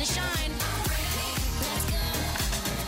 to shine.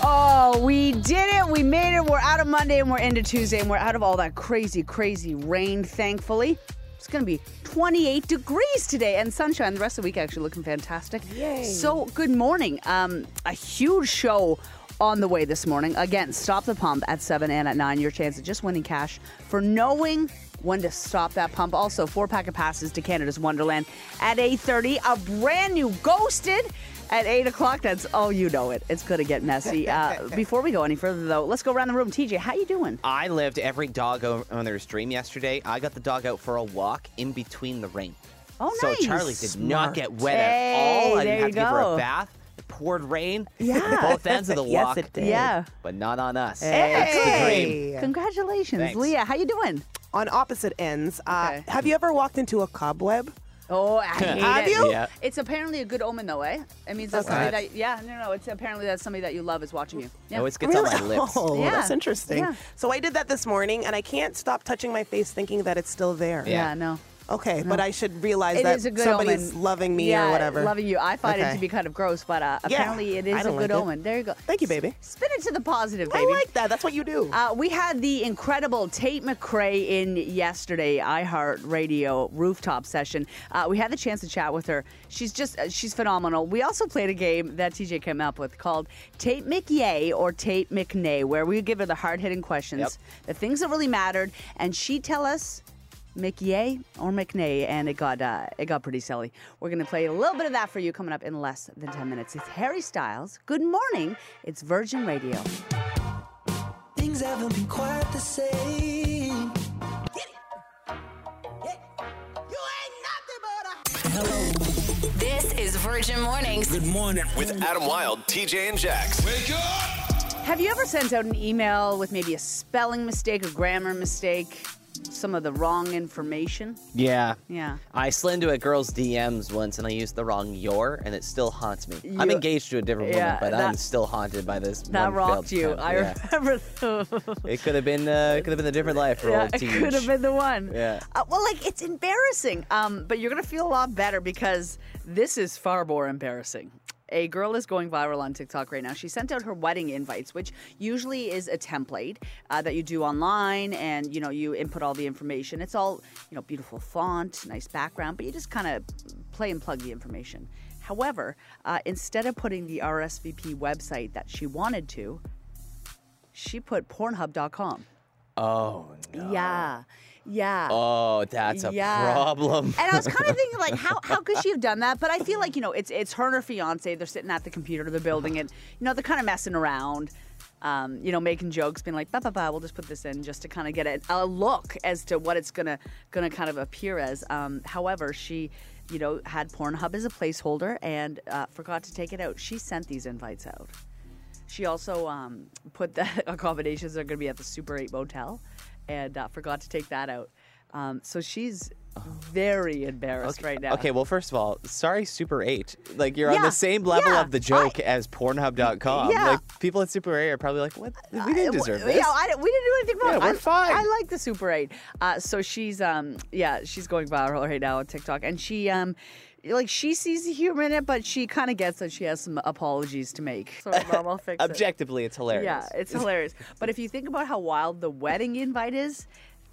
Oh, we did it. We made it. We're out of Monday and we're into Tuesday and we're out of all that crazy, crazy rain, thankfully. It's going to be 28 degrees today and sunshine. The rest of the week actually looking fantastic. Yay. So, good morning. Um, a huge show on the way this morning. Again, stop the pump at 7 and at 9. Your chance of just winning cash for knowing when to stop that pump. Also, four pack of passes to Canada's Wonderland at 8.30. A brand new Ghosted at 8 o'clock. That's, oh, you know it. It's going to get messy. Uh, before we go any further, though, let's go around the room. TJ, how you doing? I lived every dog o- owner's dream yesterday. I got the dog out for a walk in between the rain. Oh, so nice. Charlie did not get wet Hey, at all. I there didn't have you to give her a bath. It poured rain. Yeah. Both ends of the Yes, walk. it did. Yeah. But not on us. Hey. That's the dream. Hey. Congratulations. Thanks. Leah, how you doing? On opposite ends, uh, Okay. have you ever walked into a cobweb? Oh, I hate Have it. you? Yeah. It's apparently a good omen, though, eh? It means that's somebody that, yeah, no, no, it's apparently that somebody that you love is watching you. Yeah. It always gets on my lips. Oh, Yeah. that's interesting. Yeah. So I did that this morning, and I can't stop touching my face thinking that it's still there. yeah. Yeah. no. Okay, but I should realize It that is a good somebody's omen. loving me yeah, or whatever. loving you. I find it to be kind of gross, but uh, Yeah, apparently it is a good like it. omen. There you go. Thank you, baby. Spin it to the positive, baby. I like that. That's what you do. Uh, we had the incredible Tate McRae in yesterday iHeartRadio rooftop session. Uh, we had the chance to chat with her. She's just uh, she's phenomenal. We also played a game that TJ came up with called Tate McYay or Tate McNay, where we give her the hard hitting questions, Yep. the things that really mattered, and she tell us. McYay or McNay, and it got uh, it got pretty silly. We're gonna play a little bit of that for you coming up in less than ten minutes. It's Harry Styles. Good morning. It's Virgin Radio. Things haven't been quite the same. This is Virgin Mornings. Good morning. With Adam Wilde, TJ and Jax. Wake up! Have you ever sent out an email with maybe a spelling mistake, a grammar mistake, some of the wrong information? Yeah. Yeah. I slid into a girl's DMs once and I used the wrong your, and it still haunts me. I'm engaged to a different Yeah, woman, but that- I'm still haunted by this. That one rocked you. attempt. I Yeah. remember. It could have been. Uh, it could have been a different life for yeah, old it could have been the one. Yeah. Uh, well, like it's embarrassing, um, but you're gonna feel a lot better because this is far more embarrassing. A girl is going viral on TikTok right now. She sent out her wedding invites, which usually is a template uh, that you do online, and you know you input all the information. It's all you know, beautiful font, nice background, but you just kind of play and plug the information. However, uh, instead of putting the RSVP website that she wanted to, she put Pornhub.com. Oh no. Yeah, yeah. Oh, that's a Yeah. problem. And I was kind of thinking, like, how, how could she have done that? But I feel like, you know, it's it's her and her fiance. They're sitting at the computer, they're building it. You know, they're kind of messing around, um, you know, making jokes, being like, ba ba ba, we'll just put this in just to kind of get a, a look as to what it's gonna gonna kind of appear as. Um, however, she, you know, had Pornhub as a placeholder and uh, forgot to take it out. She sent these invites out. She also um, put that accommodations are going to be at the Super 8 motel and uh, forgot to take that out. Um, so she's very embarrassed right now. Okay, well, first of all, sorry, Super 8. Like, you're on the same level yeah, of the joke I- as Pornhub.com. Yeah. Like, people at Super 8 are probably like, what? We didn't deserve this. Yeah, we didn't do anything wrong. Yeah, we're I, fine. I like the Super 8. Uh, so she's, um, yeah, she's going viral right now on TikTok. And she, um, like, she sees the humor in it, but she kind of gets that she has some apologies to make. So Mom, I'll fix it. Objectively, it's hilarious. Yeah, it's hilarious. But if you think about how wild the wedding invite is,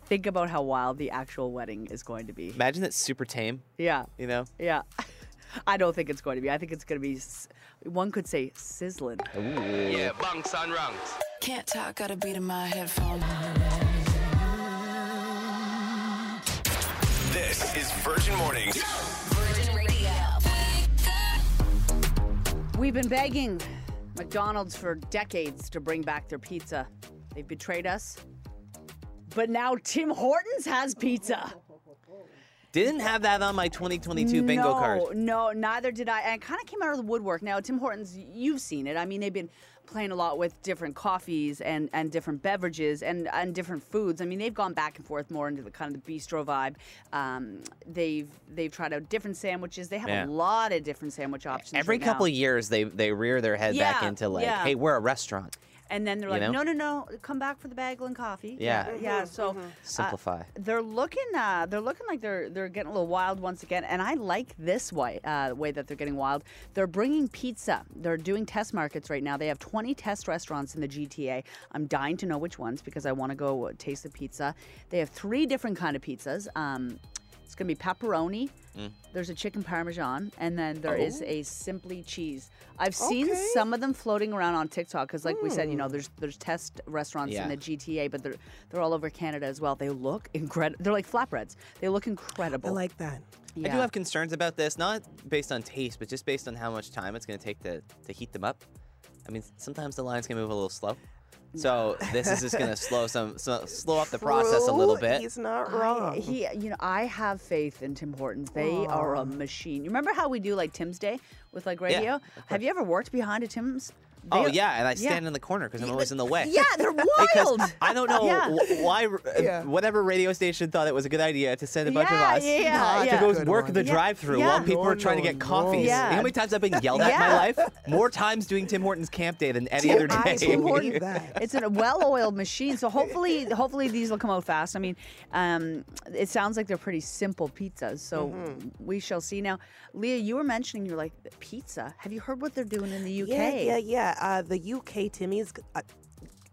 think about how wild the actual wedding is going to be. Imagine that's super tame, Yeah. you know? Yeah. I don't think it's going to be. I think it's going to be, one could say, sizzling. Yeah, bunks on ranks. Can't talk, got a beat in my headphone. This is Virgin Mornings. We've been begging McDonald's for decades to bring back their pizza. They've betrayed us. But now Tim Hortons has pizza. Didn't have that on my 2022 bingo no, card. No, neither did I. And it kind of came out of the woodwork. Now, Tim Hortons, you've seen it. I mean, they've been playing a lot with different coffees and, and different beverages and, and different foods. I mean, they've gone back and forth more into the kind of the bistro vibe. Um, they've they've tried out different sandwiches. They have Yeah. a lot of different sandwich options. Every right couple years, they they rear their head back into like, yeah. hey, we're a restaurant. And then they're You like, know? no, no, no, come back for the bagel and coffee. Yeah. yeah. So uh, Simplify. they're looking, uh, they're looking like they're they're getting a little wild once again. And I like this way, uh, way that they're getting wild. They're bringing pizza. They're doing test markets right now. They have 20 test restaurants in the GTA. I'm dying to know which ones because I want to go uh, taste the pizza. They have three different kind of pizzas. Um, it's gonna be pepperoni. Mm. There's a chicken parmesan, and then there is a simply cheese. I've seen Okay. some of them floating around on TikTok because, like we said, you know, there's there's test restaurants Yeah. in the GTA, but they're they're all over Canada as well. They look incredible. They're like flatbreads. They look incredible. I like that. I do have concerns about this, not based on taste, but just based on how much time it's going to take to, to heat them up. I mean, sometimes the lines can move a little slow. So this is just going to slow some, so, slow up the process a little bit. He's not I, wrong. he, you know, I have faith in Tim Hortons. They are a machine. You remember how we do like Tim's Day with like radio? of have you ever worked behind a Tim's? Oh They- yeah, and I yeah. stand in the corner because I'm always in the way. Yeah, they're Because wild. I don't know Yeah. why uh, Yeah. whatever radio station thought it was a good idea to send a bunch Yeah, of us yeah, yeah, to go Good work one. the Yeah, drive-through yeah. while people No, were trying to no, get coffees. Yeah. You know how many times I've been yelled at in my life? More times doing Tim Hortons camp day than any other I day. believe that. It's a well-oiled machine, so hopefully, hopefully these will come out fast. I mean, um, it sounds like they're pretty simple pizzas, so Mm-hmm. we shall see. Now, Leah, you were mentioning you're like pizza. Have you heard what they're doing in the UK? Yeah, yeah, yeah. Uh, the UK Timmy's. Uh,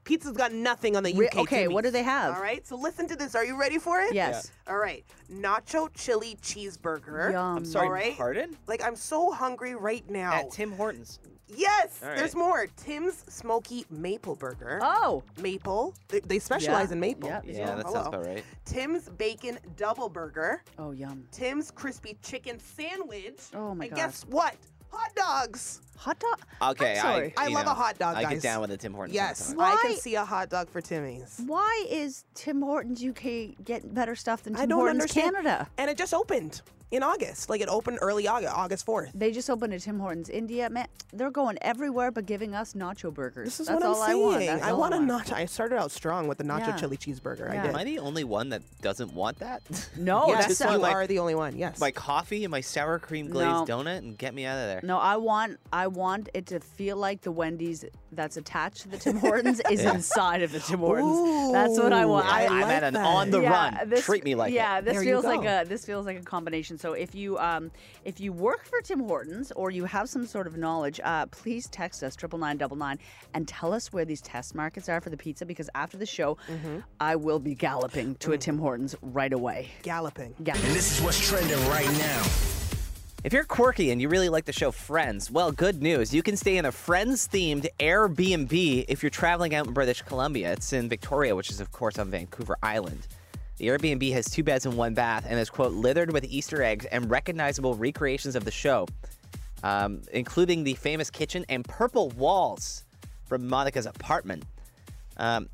pizza's got nothing on the UK. Re- okay, what do they have? All right, so listen to this. Are you ready for it? Yes. All right, nacho chili cheeseburger. Yum. I'm sorry, All right. pardon? Like I'm so hungry right now. At Tim Hortons. yes, All there's more. Tim's Smoky Maple Burger. Oh, Maple. They, they specialize Yeah, in maple. yeah, So, Yeah, that sounds about right. Tim's Bacon Double Burger. oh, yum. Tim's Crispy Chicken Sandwich. Oh, my god. and God. guess what? Hot dogs. Hot dog. Okay, I'm sorry. I you love know, a hot dog, I get down with a Tim Hortons. Yes, sometimes. I can see a hot dog for Timmy's. Why is Tim Hortons UK getting better stuff than Tim I don't Hortons understand. Canada? And it just opened in August. Like it opened early August, August 4th. They just opened a Tim Hortons India. Man, they're going everywhere but giving us nacho burgers. This is That's what I'm all saying. I want. That's I want a nacho. I started out strong with the nacho Yeah. chili cheeseburger. Yeah. I Am I did. the only one that doesn't want that? No, yes, that's just you my- are the only one. Yes. my coffee and my sour cream glazed No. donut and get me out of there. No, I want I want it to feel like the Wendy's that's attached to the Tim Hortons is inside of the Tim Hortons. that's what I want. I, I I'm like at an on the yeah, run. This, Treat me like yeah, it. this There feels like a this feels like a combination. So if you um if you work for Tim Hortons or you have some sort of knowledge, uh, please text us triple nine double nine and tell us where these test markets are for the pizza because after the show, Mm-hmm. I will be galloping to a Tim Hortons right away. Galloping. Yeah. And this is what's trending right now. If you're quirky and you really like the show Friends, well, good news. You can stay in a Friends themed Airbnb if you're traveling out in British Columbia. It's in Victoria, which is, of course, on Vancouver Island. The Airbnb has two beds and one bath and is, quote, littered with Easter eggs and recognizable recreations of the show, um, including the famous kitchen and purple walls from Monica's apartment. Um,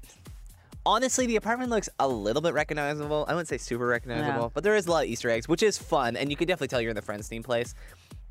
honestly, the apartment looks a little bit recognizable. I wouldn't say super recognizable, Yeah. but there is a lot of Easter eggs, which is fun, and you can definitely tell you're in the Friends theme place.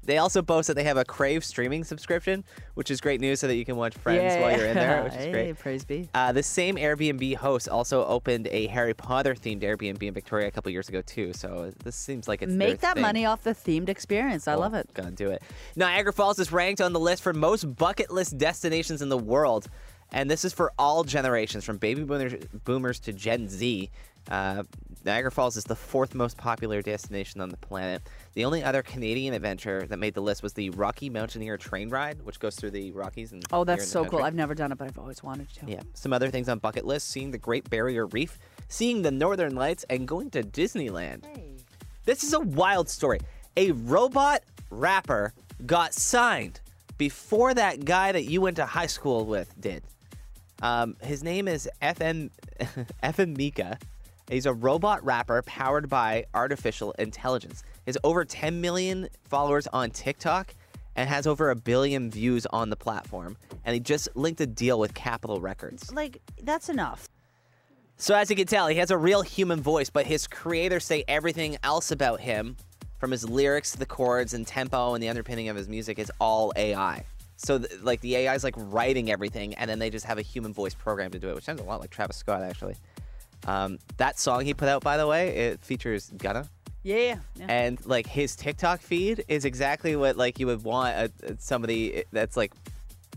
They also boast that they have a Crave streaming subscription, which is great news so that you can watch Friends while you're in there, which is Hey, great. praise be. Uh, the same Airbnb host also opened a Harry Potter themed Airbnb in Victoria a couple years ago too. So this seems like it's their Make that thing. money off the themed experience. I Well, love it. Gonna do it. Niagara Falls is ranked on the list for most bucket list destinations in the world, and this is for all generations, from baby boomers, boomers to Gen Z. Uh, Niagara Falls is the fourth most popular destination on the planet. The only other Canadian adventure that made the list was the Rocky Mountaineer train ride, which goes through the Rockies. And Oh, that's in the so cool. I've never done it, but I've always wanted to. Yeah. Some other things on bucket list: seeing the Great Barrier Reef, seeing the Northern Lights, and going to Disneyland. This is a wild story. A robot rapper got signed before that guy that you went to high school with did. Um, his name is FN FN Meka. He's a robot rapper powered by artificial intelligence. He has over 10 million followers on TikTok and has over a billion views on the platform. And he just linked a deal with Capitol Records. Like, that's enough. So as you can tell, he has a real human voice, but his creators say everything else about him, from his lyrics to the chords and tempo and the underpinning of his music, is all AI. So th- like the AI is like writing everything, and then they just have a human voice program to do it, which sounds a lot like Travis Scott actually. Um, that song he put out, by the way, it features Gunna, Yeah. yeah. and like his TikTok feed is exactly what like you would want a, a- somebody that's like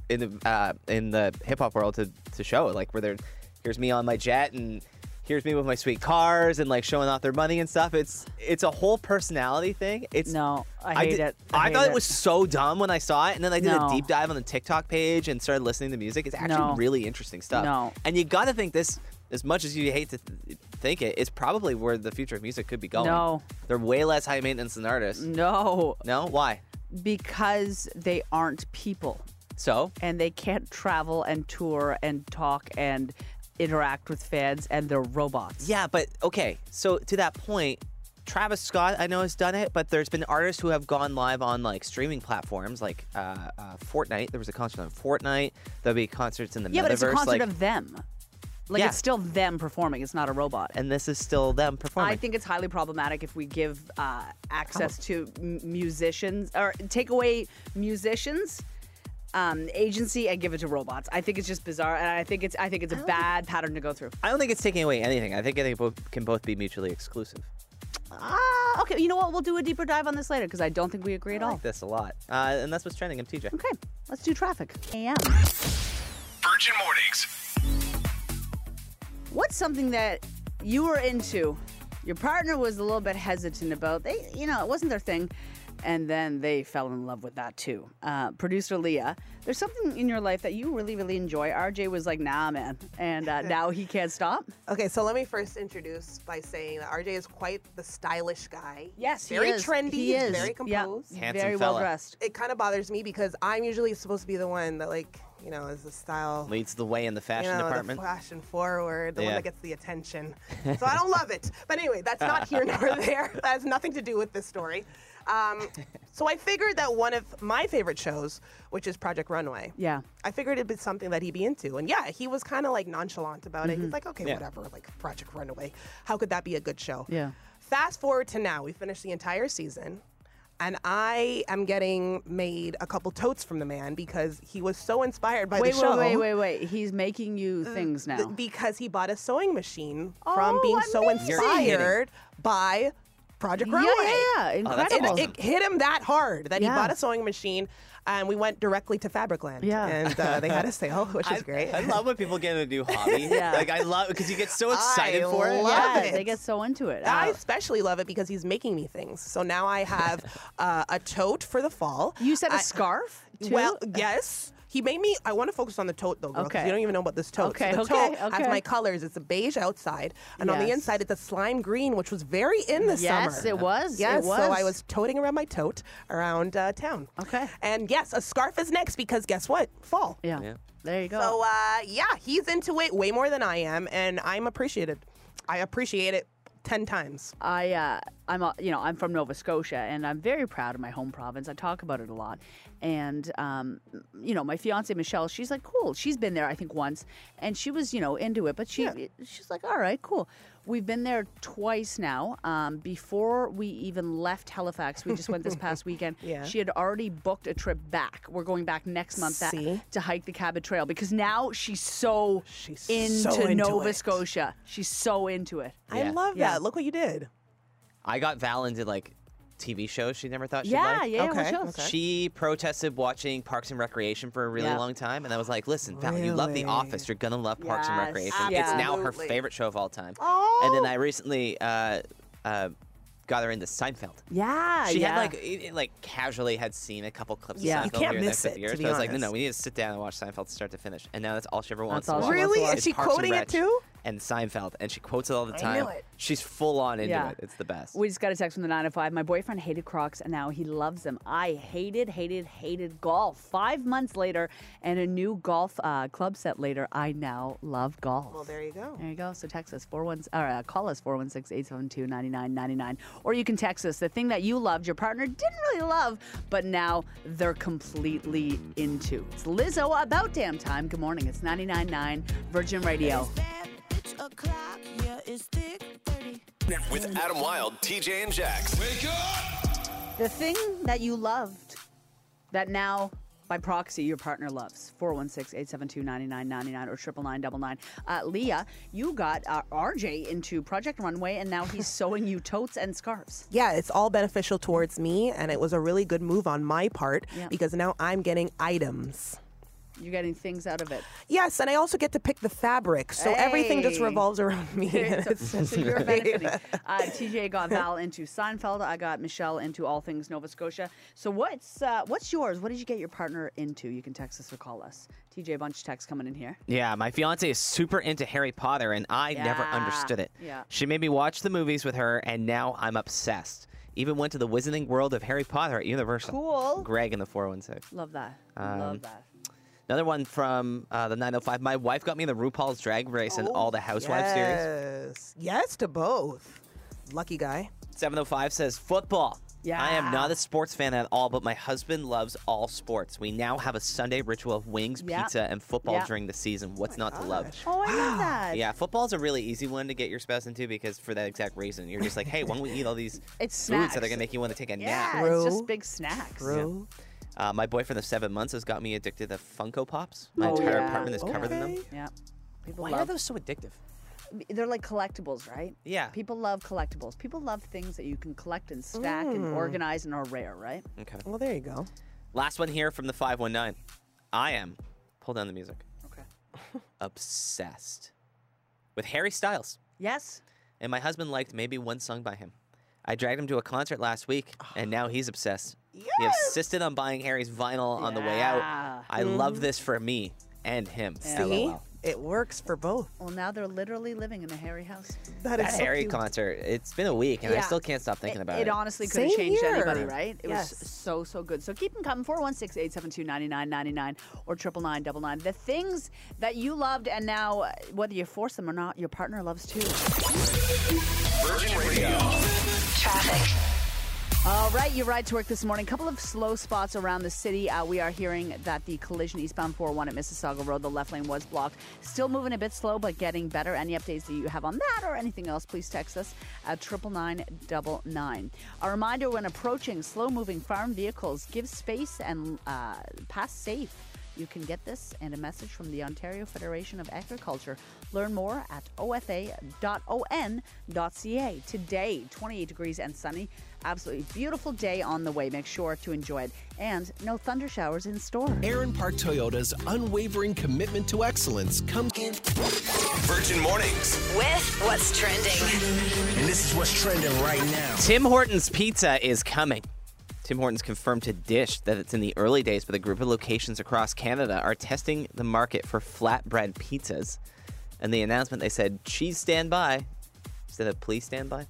in the uh, in the hip hop world to to show it. Like where they're here's me on my jet and here's me with my sweet cars and like showing off their money and stuff. It's it's a whole personality thing. It's No, I hate did- it. I, I thought it. it. was so dumb when I saw it, and then I did No. a deep dive on the TikTok page and started listening to music. It's actually No. really interesting stuff. No. and you got to think this. As much as you hate to th- think it, it's probably where the future of music could be going. No. they're way less high maintenance than artists. No, No, why? because they aren't people So and they can't travel and tour and talk and interact with fans and they're robots. Yeah, but okay. So to that point, Travis Scott, I know has done it, but there's been artists who have gone live on like streaming platforms, like uh, uh, Fortnite. There was a concert on Fortnite. There'll be concerts in the Yeah, metaverse. but it's a concert like, of them. Like Yeah. it's still them performing. It's not a robot. and this is still them performing. I think it's highly problematic if we give uh, access to m- musicians or take away musicians um, agency and give it to robots. I think it's just bizarre, and I think it's I think it's a bad pattern to go through. I don't think it's taking away anything. I think I think they both can both be mutually exclusive. Ah, okay. You know what? We'll do a deeper dive on this later because I don't think we agree at I all. like this a lot, uh, and that's what's trending. I'm TJ. Okay, let's do traffic. AM. Virgin Mornings. What's something that you were into? Your partner was a little bit hesitant about. They, you know, it wasn't their thing, and then they fell in love with that too. Uh, Producer Leah, there's something in your life that you really, really enjoy. RJ was like, "Nah, man," and uh, now he can't stop. Okay, so let me first introduce by saying that RJ is quite the stylish guy. Yes, he very is. trendy. He is. very Yeah, composed. Handsome very well dressed. It kind of bothers me because I'm usually supposed to be the one that, like, you know, is the style. Leads the way in the fashion you know, department. the fashion forward, the one that gets the attention. so I don't love it. But anyway, that's not here nor there. That has nothing to do with this story. Um, so I figured that one of my favorite shows, which is Project Runway, Yeah. I figured it'd be something that he'd be into. And yeah, he was kind of like nonchalant about Mm-hmm. it. He's like, okay, Yeah. whatever, like Project Runway. How could that be a good show? Yeah. Fast forward to now, we finished the entire season. And I am getting made a couple totes from the man because he was so inspired by Wait, the show. wait, wait, wait, wait. He's making you things Th- now. because he bought a sewing machine Oh, from being so amazing. You're inspired by Project yeah, Runway. yeah, yeah, that's incredible. awesome. It, it hit him that hard that Yeah. he bought a sewing machine, and we went directly to Fabricland. Yeah. and uh, they had a sale, which I, is great. I love when people get a new hobby. Yeah. Like I love because you get so excited I for it. love yeah, it. they get so into it. I Uh, especially love it because he's making me things. So now I have uh, a tote for the fall. you said a I- scarf too. Well, yes. He made me. I want to focus on the tote though, girl. 'cause Okay. You don't even know about this tote. Okay, So the okay, tote okay. has my colors. It's a beige outside, and on the inside it's a slime green, which was very in this summer. Yes, it was. Yes, it so I was. was toting around my tote around uh, town. Okay. And yes, a scarf is next because guess what? Fall. Yeah. Yeah. There you go. So uh, yeah, he's into it way more than I am, and I'm appreciated. I appreciate it ten times. I uh, I'm a, you know I'm from Nova Scotia and I'm very proud of my home province. I talk about it a lot, and um, you know my fiance Michelle, she's like cool. She's been there I think once, and she was you know into it, but she she's like all right, cool. We've been there twice now. Um, before we even left Halifax, we just went this past weekend. Yeah. She had already booked a trip back. We're going back next month that- to hike the Cabot Trail because now she's so She's into so into Nova it. Scotia. She's so into it. I Yeah. love Yeah. that. Look what you did. I got Val into like TV shows she never thought she'd Yeah, like. yeah, yeah. Okay, shows? okay. She protested watching Parks and Recreation for a really Yeah. long time, and I was like, "Listen, Val, you love The Office. You're gonna love Parks and Recreation. yeah. It's now her favorite show of all time." Oh. And then I recently uh, uh, got her into Seinfeld. Yeah, She yeah. had like it, it, like casually had seen a couple clips Yeah. of You Seinfeld can't here and there miss it, the years. to be but I was like, no, no, we need to sit down and watch Seinfeld start to finish. And now that's all she ever wants all to watch. Really? Is she Parks quoting it too? And Seinfeld, and she quotes it all the I time. knew it. She's full on into Yeah. it. It's the best. We just got a text from the 9 to 5. My boyfriend hated Crocs and now he loves them. I hated, hated, hated golf. Five months later and a new golf uh, club set later, I now love golf. Well, there you go. There you go. So text us, 41, or uh, call us 416 872 9999. Or you can text us the thing that you loved, your partner didn't really love, but now they're completely into. It's Lizzo about damn time. Good morning. It's 99.9 Virgin Radio. With Adam Wilde, TJ and Jax. Wake up! The thing that you loved that now by proxy your partner loves 416-872-9999 or 999 uh, leah you got uh, rj into project runway and now he's sewing you totes and scarves Yeah, it's all beneficial towards me, and it was a really good move on my part Yeah. because now I'm getting items. You're getting things out of it. Yes, and I also get to pick the fabric, so everything just revolves around me. so, so you're benefiting. Uh, TJ got Val into Seinfeld. I got Michelle into all things Nova Scotia. So what's uh, what's yours? What did you get your partner into? You can text us or call us. TJ, a bunch of texts coming in here. Yeah, my fiance is super into Harry Potter, and I never understood it. yeah. She made me watch the movies with her, and now I'm obsessed. Even went to the Wizarding World of Harry Potter at Universal. Cool. Greg in the 416. Love that. Um, Love that. Another one from uh, the 905. My wife got me the RuPaul's Drag Race and all the Housewives series. yes. Yes to both. Lucky guy. 705 says football. Yeah. I am not a sports fan at all, but my husband loves all sports. We now have a Sunday ritual of wings, Yeah. pizza, and football Yeah. during the season. What's not to love? Oh, I love that. Yeah, football's a really easy one to get your spouse into because for that exact reason. You're just like, hey, why don't we eat all these It's foods that are going to make you want to take a Yeah, nap? it's just big snacks. True. Uh, my boyfriend of seven months has got me addicted to Funko Pops. My Oh, entire yeah. apartment is covered in them. Yeah. People Why love are those so addictive? they're like collectibles, right? Yeah. People love collectibles. People love things that you can collect and stack and Mm. organize and are rare, right? Okay. Well, there you go. Last one here from the 519. I am, pull down the music, Okay. obsessed with Harry Styles. Yes. And my husband liked maybe one song by him. I dragged him to a concert last week, and now he's obsessed. He insisted on buying Harry's vinyl on the way out. I love this for me and him. See, LOL. it works for both. Well, now they're literally living in a Harry house. That is That so Harry cute. concert, it's been a week, and I still can't stop thinking about it. It honestly could have Same changed here. anybody, right? It Yes. was so, so good. So keep them coming 416 872 9999 or 999 The things that you loved, and now, uh, whether you force them or not, your partner loves too. Virgin Radio. Traffic. All right, you ride to work this morning. couple of slow spots around the city. Uh, we are hearing that the collision eastbound 401 at Mississauga Road, the left lane was blocked. Still moving a bit slow, but getting better. Any updates that you have on that or anything else, please text us at triple nine double nine. A reminder when approaching slow moving farm vehicles, give space and uh, pass safe. You can get this and a message from the Ontario Federation of Agriculture. Learn more at ofa.on.ca. Today, 28 degrees and sunny. Absolutely beautiful day on the way. Make sure to enjoy it. And no thunder showers in store. Erin Park Toyota's unwavering commitment to excellence comes. In Virgin Mornings. With what's trending. And this is what's trending right now. Tim Hortons Pizza is coming. Tim Hortons confirmed to Dish that it's in the early days, but a group of locations across Canada are testing the market for flatbread pizzas. And the announcement, they said, cheese stand by instead of please stand by.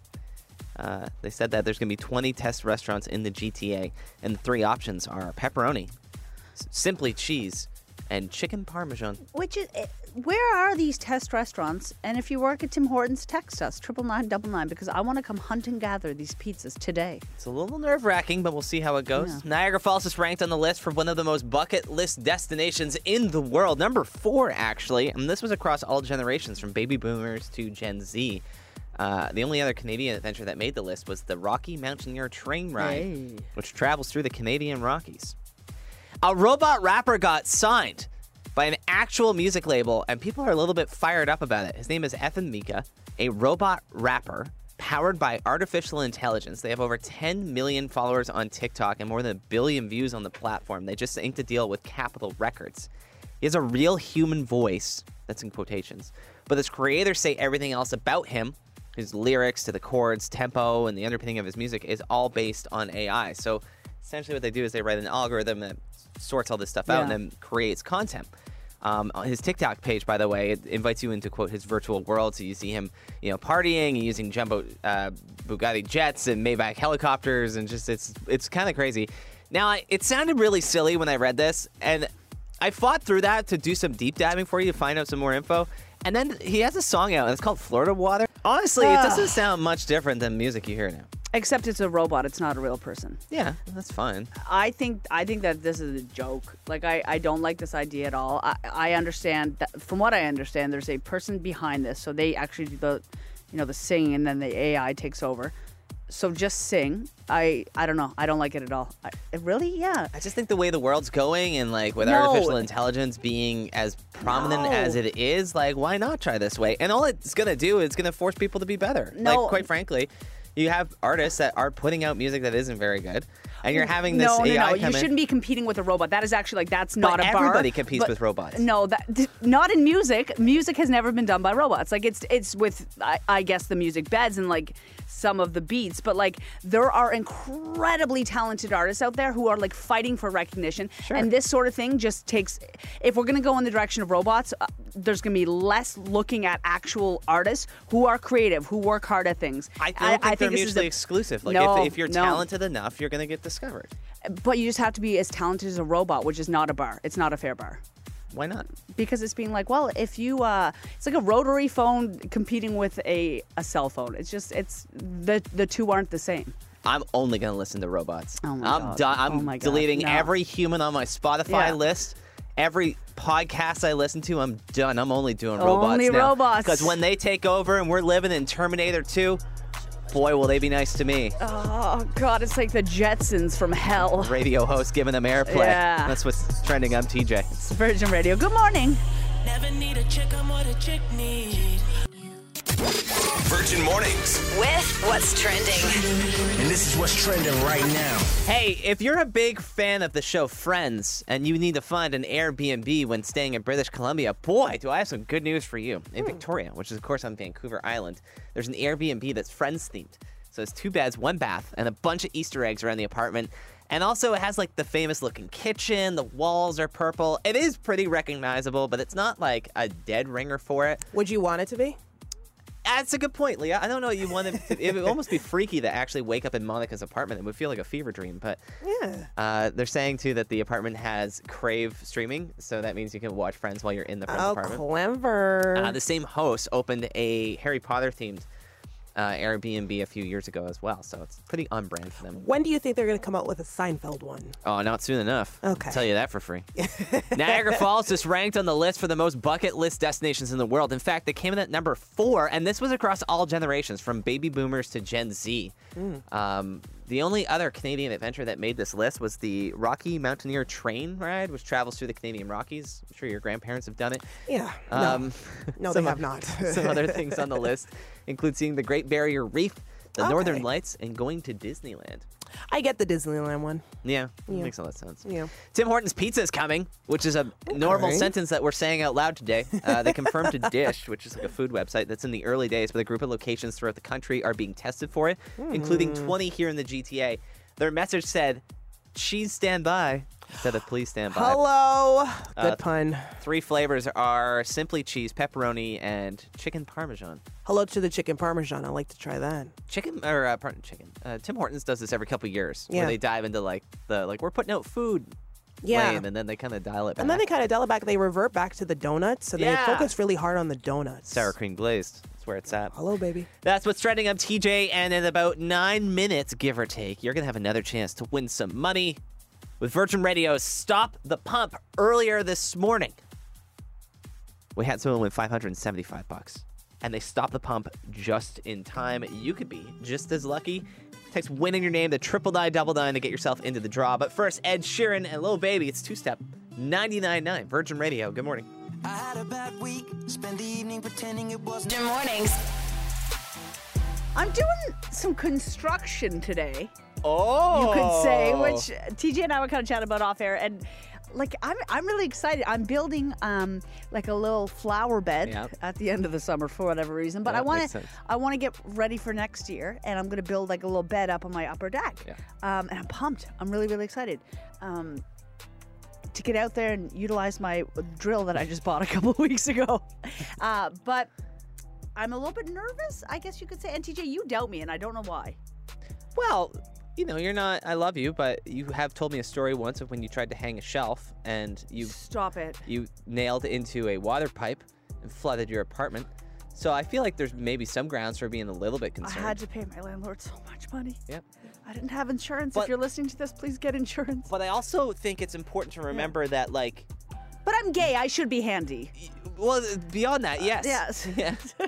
Uh, they said that there's going to be 20 test restaurants in the GTA, and the three options are pepperoni, simply cheese, and chicken parmesan. Which is, where are these test restaurants? And if you work at Tim Hortons, text us triple nine double nine because I want to come hunt and gather these pizzas today. It's a little nerve wracking, but we'll see how it goes. Niagara Falls is ranked on the list for one of the most bucket list destinations in the world. Number four, actually. And this was across all generations, from baby boomers to Gen Z. Uh, the only other Canadian adventure that made the list was the Rocky Mountaineer train ride, Hey. which travels through the Canadian Rockies. A robot rapper got signed by an actual music label, and people are a little bit fired up about it. His name is FN Meka, a robot rapper powered by artificial intelligence. They have over 10 million followers on TikTok and more than a billion views on the platform. They just inked a deal with Capitol Records. He has a real human voice, that's in quotations, but his creators say everything else about him, his lyrics to the chords, tempo, and the underpinning of his music is all based on AI. So essentially, what they do is they write an algorithm that sorts all this stuff out and then creates content. Um, his TikTok page, by the way, it invites you into quote his virtual world. So you see him, you know, partying and using jumbo uh, Bugatti jets and Maybach helicopters, and just it's it's kind of crazy. Now, I, it sounded really silly when I read this, and I fought through that to do some deep diving for you to find out some more info. And then he has a song out, and it's called Florida Water. Honestly, it doesn't sound much different than music you hear now. Except it's a robot. It's not a real person. Yeah, that's fine. I think I think that this is a joke. Like I, I don't like this idea at all. I, I understand that from what I understand, there's a person behind this. So they actually do the, you know, the singing, and then the AI takes over. So just sing. I I don't know. I don't like it at all. I, really? Yeah. I just think the way the world's going and like with No. artificial intelligence being as prominent No. as it is, like why not try this way? And all it's gonna do is gonna force people to be better. No. Like quite frankly, you have artists that are putting out music that isn't very good. And you're having this no, no, AI no. You in. shouldn't be competing with a robot. That is actually like that's not But a bar. everybody competes But- with robots. No, that not in music. Music has never been done by robots. Like it's it's with I, I guess the music beds and like some of the beats, but like there are incredibly talented artists out there who are like fighting for recognition. Sure. And this sort of thing just takes. If we're gonna go in the direction of robots, uh, there's gonna be less looking at actual artists who are creative, who work hard at things. I don't think they're this is mutually the- exclusive. Like No, if, if you're no. talented enough, you're gonna get discovered. But you just have to be as talented as a robot, which is not a bar. It's not a fair bar. Why not? Because it's being like, well, if you, uh, it's like a rotary phone competing with a, a cell phone. It's just, it's the the two aren't the same. I'm only gonna listen to robots. Oh my I'm God. done. I'm Oh my God, deleting no. every human on my Spotify Yeah. list. Every podcast I listen to, I'm done. I'm only doing robots Only now. robots. Because when they take over and we're living in Terminator 2, boy, will they be nice to me. Oh God, it's like the Jetsons from hell. Radio host giving them airplay. Yeah. That's what's trending. I'm TJ. It's Virgin Radio. Good morning. Virgin Mornings. With what's trending. And this is what's trending right now. Hey, if you're a big fan of the show Friends and you need to find an Airbnb when staying in British Columbia, boy, do I have some good news for you. In hmm. Victoria, which is, of course, on Vancouver Island, there's an Airbnb that's Friends themed. So it's two beds, one bath, and a bunch of Easter eggs around the apartment. And also, it has like the famous looking kitchen. The walls are purple. It is pretty recognizable, but it's not like a dead ringer for it. Would you want it to be? That's a good point, Leah. I don't know. You want it to, it would almost be freaky to actually wake up in Monica's apartment. It would feel like a fever dream. But Yeah. uh, they're saying too that the apartment has Crave streaming, so that means you can watch Friends while you're in the Friends Oh, apartment. clever. Uh, the same host opened a Harry Potter themed uh, Airbnb a few years ago as well, so it's pretty on brand for them. when do you think they're going to come out with a Seinfeld one? Oh, not soon enough. Okay. I'll tell you that for free. Niagara Falls just ranked on the list for the most bucket list destinations in the world. In fact, they came in at number four, and this was across all generations, from baby boomers to Gen Z. Um, the only other Canadian adventure that made this list was the Rocky Mountaineer train ride, which travels through the Canadian Rockies. I'm sure your grandparents have done it. Yeah. No. Um, No, they some have not. some other things on the list include seeing the Great Barrier Reef, the Northern Lights, and going to Disneyland. I get the Disneyland one. Yeah, makes a lot of sense. Yeah. Tim Hortons Pizza is coming, which is a normal sentence that we're saying out loud today. Uh, they confirmed to Dish, which is like a food website that's in the early days, but a group of locations throughout the country are being tested for it, including Hmm. 20 here in the GTA. Their message said, "Cheese stand by," instead of "Please stand by." Hello. Good Uh, pun. Three flavors are simply cheese, pepperoni, and chicken parmesan. Hello to the chicken parmesan. I like to try that. Chicken or uh, pardon, chicken. Uh, Tim Hortons does this every couple years, Yeah. where they dive into like the like we're putting out food Yeah. lane, and then they kind of dial it back. And then they kind of dial it back. They revert back to the donuts, so Yeah. they focus really hard on the donuts. sour cream glazed. That's where it's at. Hello, baby. That's what's trending. I'm TJ, and in about nine minutes, give or take, you're gonna have another chance to win some money with Virgin Radio's Stop the Pump earlier this morning. We had someone win 575 bucks, and they stopped the pump just in time. You could be just as lucky. Text win in your name to triple nine double nine to get yourself into the draw. But first, Ed Sheeran and Lil Baby. It's two step 99.9 Virgin Radio. Good morning. I had a bad week, spent the evening pretending it wasn't. Virgin Mornings. I'm doing some construction today. Oh, you could say, which TJ and I were kind of chatting about off air, and like I'm, I'm really excited. I'm building um like a little flower bed Yep. at the end of the summer for whatever reason, but Yeah, I want to. I want to get ready for next year, and I'm gonna build like a little bed up on my upper deck. Yeah. Um, and I'm pumped. I'm really, really excited. Um, to get out there and utilize my drill that I just bought a couple of weeks ago. Uh, but I'm a little bit nervous, I guess you could say. And TJ, you doubt me, and I don't know why. Well, you know, you're not. I love you, but you have told me a story once of when you tried to hang a shelf and you Stop it. you nailed into a water pipe and flooded your apartment. So I feel like there's maybe some grounds for being a little bit concerned. I had to pay my landlord so much money. Yep. I didn't have insurance. But- if you're listening to this, please get insurance. But I also think it's important to remember that, like, But I'm gay. I should be handy. well, beyond that, yes. Yes. Yeah.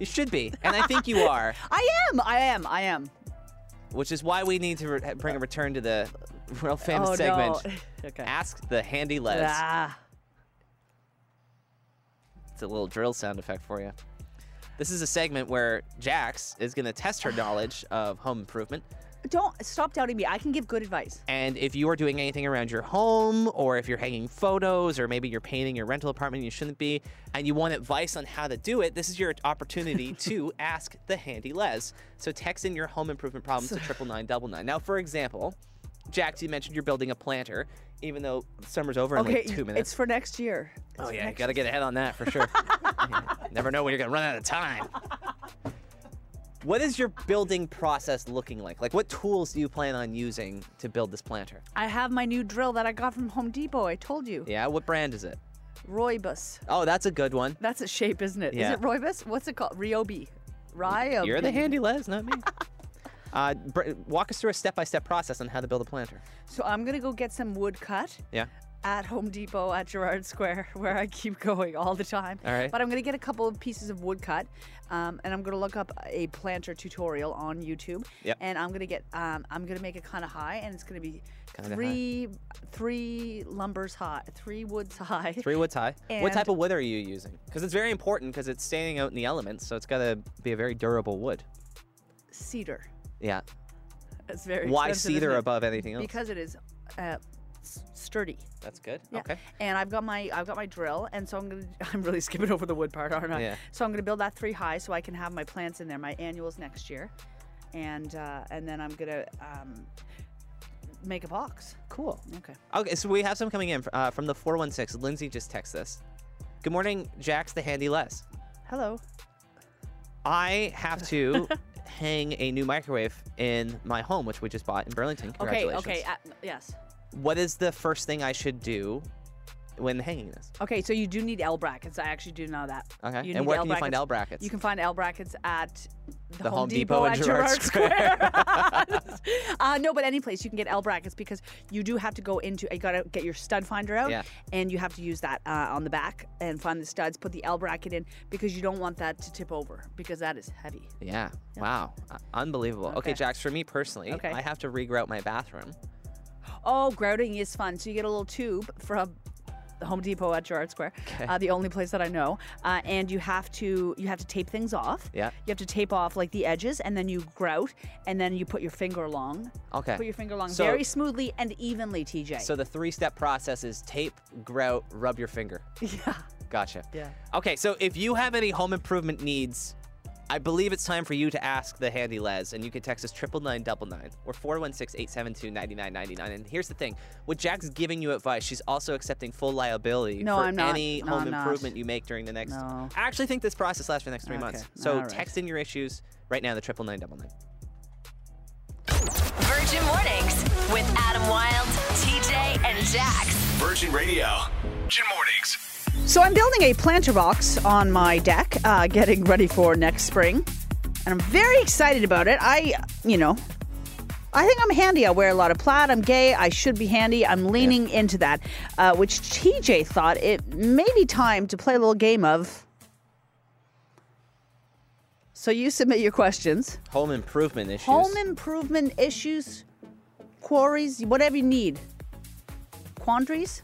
You should be, and I think you are, I am. I am. I am. Which is why we need to bring a return to the real famous oh segment. no. okay. Ask the handy les. Ah. It's a little drill sound effect for you. This is a segment where Jax is going to test her knowledge of home improvement Don't stop doubting me. I can give good advice. And if you are doing anything around your home, or if you're hanging photos, or maybe you're painting your rental apartment you shouldn't be, and you want advice on how to do it, this is your opportunity to ask the handy Les. So text in your home improvement problems to triple nine double nine. Now, for example, Jax, you mentioned you're building a planter, even though summer's over in Okay, like two minutes. it's for next year. oh It's for yeah, you got to get ahead on that for sure. Never know when you're gonna run out of time. What is your building process looking like? Like, what tools do you plan on using to build this planter? I have my new drill that I got from Home Depot. I told you. Yeah, what brand is it? Roybus. Oh, that's a good one. That's a shape, isn't it? Is Yeah. Is it Roybus? What's it called? Ryobi. Ryobi. You're the handy Les, not me. uh, walk us through a step-by-step process on how to build a planter. So I'm gonna go get some wood cut. Yeah. At Home Depot at Gerrard Square, where I keep going all the time. All right. But I'm going to get a couple of pieces of wood cut, um, and I'm going to look up a planter tutorial on YouTube. Yep. And I'm going to get, um, I'm going to make it kind of high, and it's going to be Kinda high. three, three lumbers high, three woods high. Three woods high. what type of wood are you using? Because it's very important because it's standing out in the elements, so it's got to be a very durable wood. Cedar. Yeah. It's very Why cedar above anything else? Because it is uh, sturdy. That's good. Yeah. Okay. And I've got my I've got my drill, and so I'm gonna I'm really skipping over the wood part, aren't I? Yeah. So I'm gonna build that three high, so I can have my plants in there, my annuals next year, and uh, and then I'm gonna um, make a box. Cool. Okay. Okay, so we have some coming in uh, from the 416. Lindsay just texted us. Good morning, Jax the Handy Les. Hello. I have to hang a new microwave in my home, which we just bought in Burlington. Okay. Congratulations. Okay. Uh, yes. What is the first thing I should do when hanging this? Okay. So you do need L brackets. I actually do know that. Okay. You and where can you find L brackets? You can find L brackets at the, The Home Depot in at Gerrard Gerrard Square. uh, no, but any place you can get L brackets because you do have to go into. You gotta get your stud finder out, Yeah. and you have to use that uh, on the back and find the studs. Put the L bracket in because you don't want that to tip over because that is heavy. Yeah. Wow. Uh, unbelievable. Okay. Okay. Jax, for me personally, Okay. I have to regrout my bathroom. Oh, grouting is fun. So you get a little tube from the Home Depot at Gerrard Square, uh, the only place that I know, uh, and you have to you have to tape things off. Yeah. You have to tape off like the edges, and then you grout, and then you put your finger along. Okay. Put your finger along So- very smoothly and evenly, TJ. So the three-step process is tape, grout, rub your finger. yeah. Gotcha. Yeah. Okay, so if you have any home improvement needs, I believe it's time for you to ask the handy Les, and you can text us triple nine double nine or 416-872-9999. And here's the thing: with Jax giving you advice, she's also accepting full liability No, for I'm not. any No, home I'm not. improvement you make during the next. No. I actually think this process lasts for the next three months. So all right. text in your issues right now, the triple nine double nine. Virgin Mornings with Adam Wilde, TJ, and Jax. Virgin Radio. Virgin Mornings. So I'm building a planter box on my deck, uh, getting ready for next spring, and I'm very excited about it. I, you know, I think I'm handy. I wear a lot of plaid. I'm gay. I should be handy. I'm leaning into that, uh, which TJ thought it may be time to play a little game of. So you submit your questions. Home improvement issues. Home improvement issues, quarries, whatever you need. Quandaries?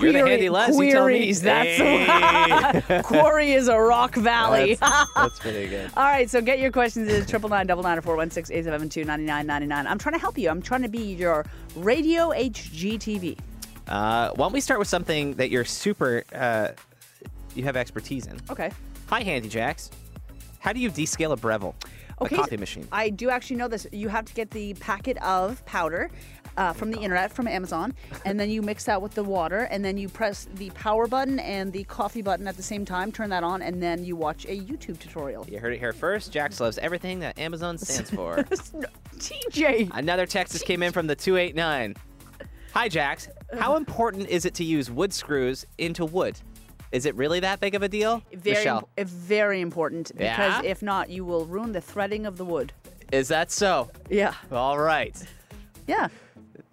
You're the handy Les. you tell me. Queries, that's Hey. Quarry is a rock valley. That's, that's pretty good. All right, so get your questions in triple nine double nine or four one six eight seven two ninety nine ninety nine. I'm trying to help you. I'm trying to be your radio HGTV. Uh, why don't we start with something that you're super, uh, you have expertise in? Okay. Hi, Handy Jax. How do you descale a Breville? Okay. A coffee machine. I do actually know this. You have to get the packet of powder uh, from the internet, from Amazon, and then you mix that with the water, and then you press the power button and the coffee button at the same time, turn that on, and then you watch a YouTube tutorial. You heard it here first. Jax loves everything that Amazon stands for. TJ! Another text just came in from the 289. Hi, Jax. How important is it to use wood screws into wood? Is it really that big of a deal? Very, Michelle, imp- very important because Yeah? if not, you will ruin the threading of the wood. is that so? Yeah. All right. Yeah.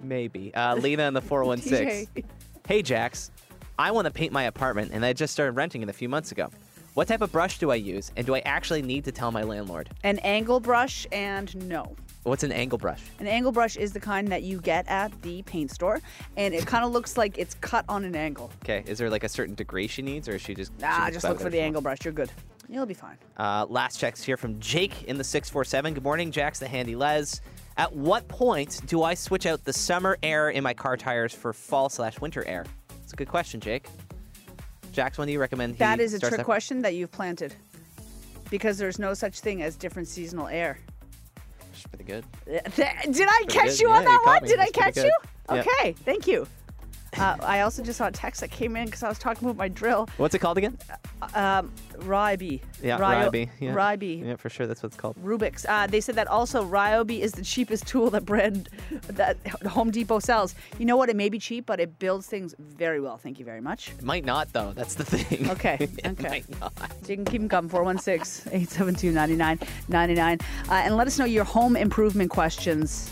Maybe. Uh, Lena in the 416. Hey, Jax. I want to paint my apartment, and I just started renting it a few months ago. What type of brush do I use, and do I actually need to tell my landlord? An angle brush and no. What's an angle brush? An angle brush is the kind that you get at the paint store, and it kind of looks like it's cut on an angle. Okay, is there like a certain degree she needs, or is she just? she Ah, just look for the angle brush. You're good. You'll be fine. Uh, last checks here from Jake in the 647. Good morning, Jax, the handy Les. At what point do I switch out the summer air in my car tires for fall slash winter air? It's a good question, Jake. Jax, when do you recommend he That is a trick question that you've planted. Because there's no such thing as different seasonal air. That's pretty good. Did I catch good. you on Yeah, that one? Did I That's pretty catch you? Yeah. Okay, thank you. Uh, I also just saw a text that came in because I was talking about my drill. What's it called again? Um, Ryobi. Yeah, Ryo- Ryobi. Yeah. Ryobi. Yeah, for sure. That's what it's called. Rubik's. Uh, they said that also Ryobi is the cheapest tool that brand that Home Depot sells. You know what? It may be cheap, but it builds things very well. Thank you very much. It might not, though. That's the thing. Okay, it okay. might not. So you can keep them coming 416 872 9999. Uh, And let us know your home improvement questions.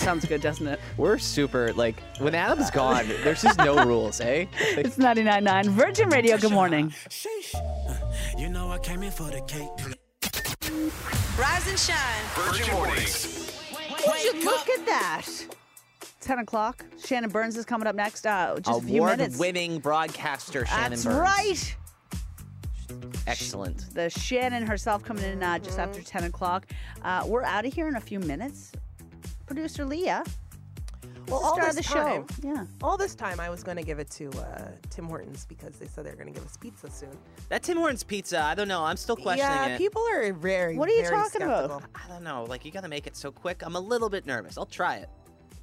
Sounds good, doesn't it? We're super, like, when Adam's gone, there's just no rules, eh? Like, It's 99.9 Virgin Radio. Good morning. You know I came in for the cake. Rise and shine. Virgin Mornings. Would you look at that? 10 o'clock. Shannon Burns is coming up next. Uh, just a few minutes. Award-winning broadcaster Shannon That's Burns. right. Excellent. The Shannon herself coming in uh, just after 10 o'clock. Uh, we're out of here in a few minutes. Producer Leah. Well, all this the time, show. Yeah. all this time, I was going to give it to uh, Tim Hortons because they said they were going to give us pizza soon. That Tim Hortons pizza, I don't know. I'm still questioning yeah, it. people are very. What are you very talking about? I don't know. Like, you got to make it so quick. I'm a little bit nervous. I'll try it.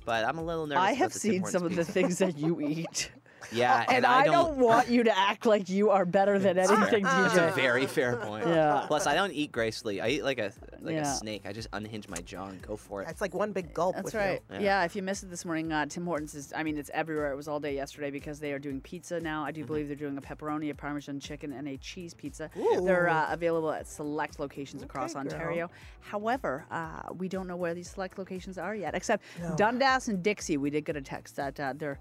But I'm a little nervous. I have the seen Hortons some of the things that you eat. Yeah, and, I, don't, want you to act like you are better than anything, That's a very fair point. Yeah. Plus, I don't eat gracefully. I eat like a like Yeah. a snake. I just unhinge my jaw and go for it. It's like one big gulp. That's with right. You. Yeah. Yeah. if you missed it this morning, uh, Tim Hortons is, I mean, it's everywhere. It was all day yesterday because they are doing pizza now. I do Mm-hmm. believe they're doing a pepperoni, a Parmesan chicken, and a cheese pizza. They're uh, available at select locations across Okay, girl. Ontario. However, uh, we don't know where these select locations are yet, except Dundas and Dixie. We did get a text that uh, they're.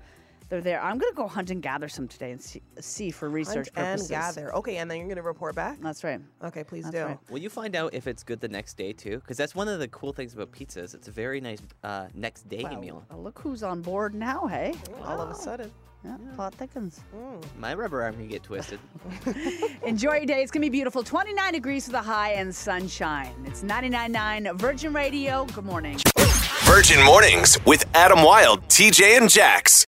They're there. I'm gonna go hunt and gather some today and see, see for research Hunt purposes. and gather. Okay, and then you're going to report back. That's right. Okay, please That's do. right. Will you find out if it's good the next day too? Because that's one of the cool things about pizza is it's a very nice uh, next day Wow. meal. Uh, look who's on board now, hey? All of a sudden. Yeah, plot thickens. My rubber arm can get twisted. Enjoy your day. It's going to be beautiful. 29 degrees with a high and sunshine. It's 99.9 Virgin Radio. Good morning. Virgin Mornings with Adam Wilde, TJ, and Jax.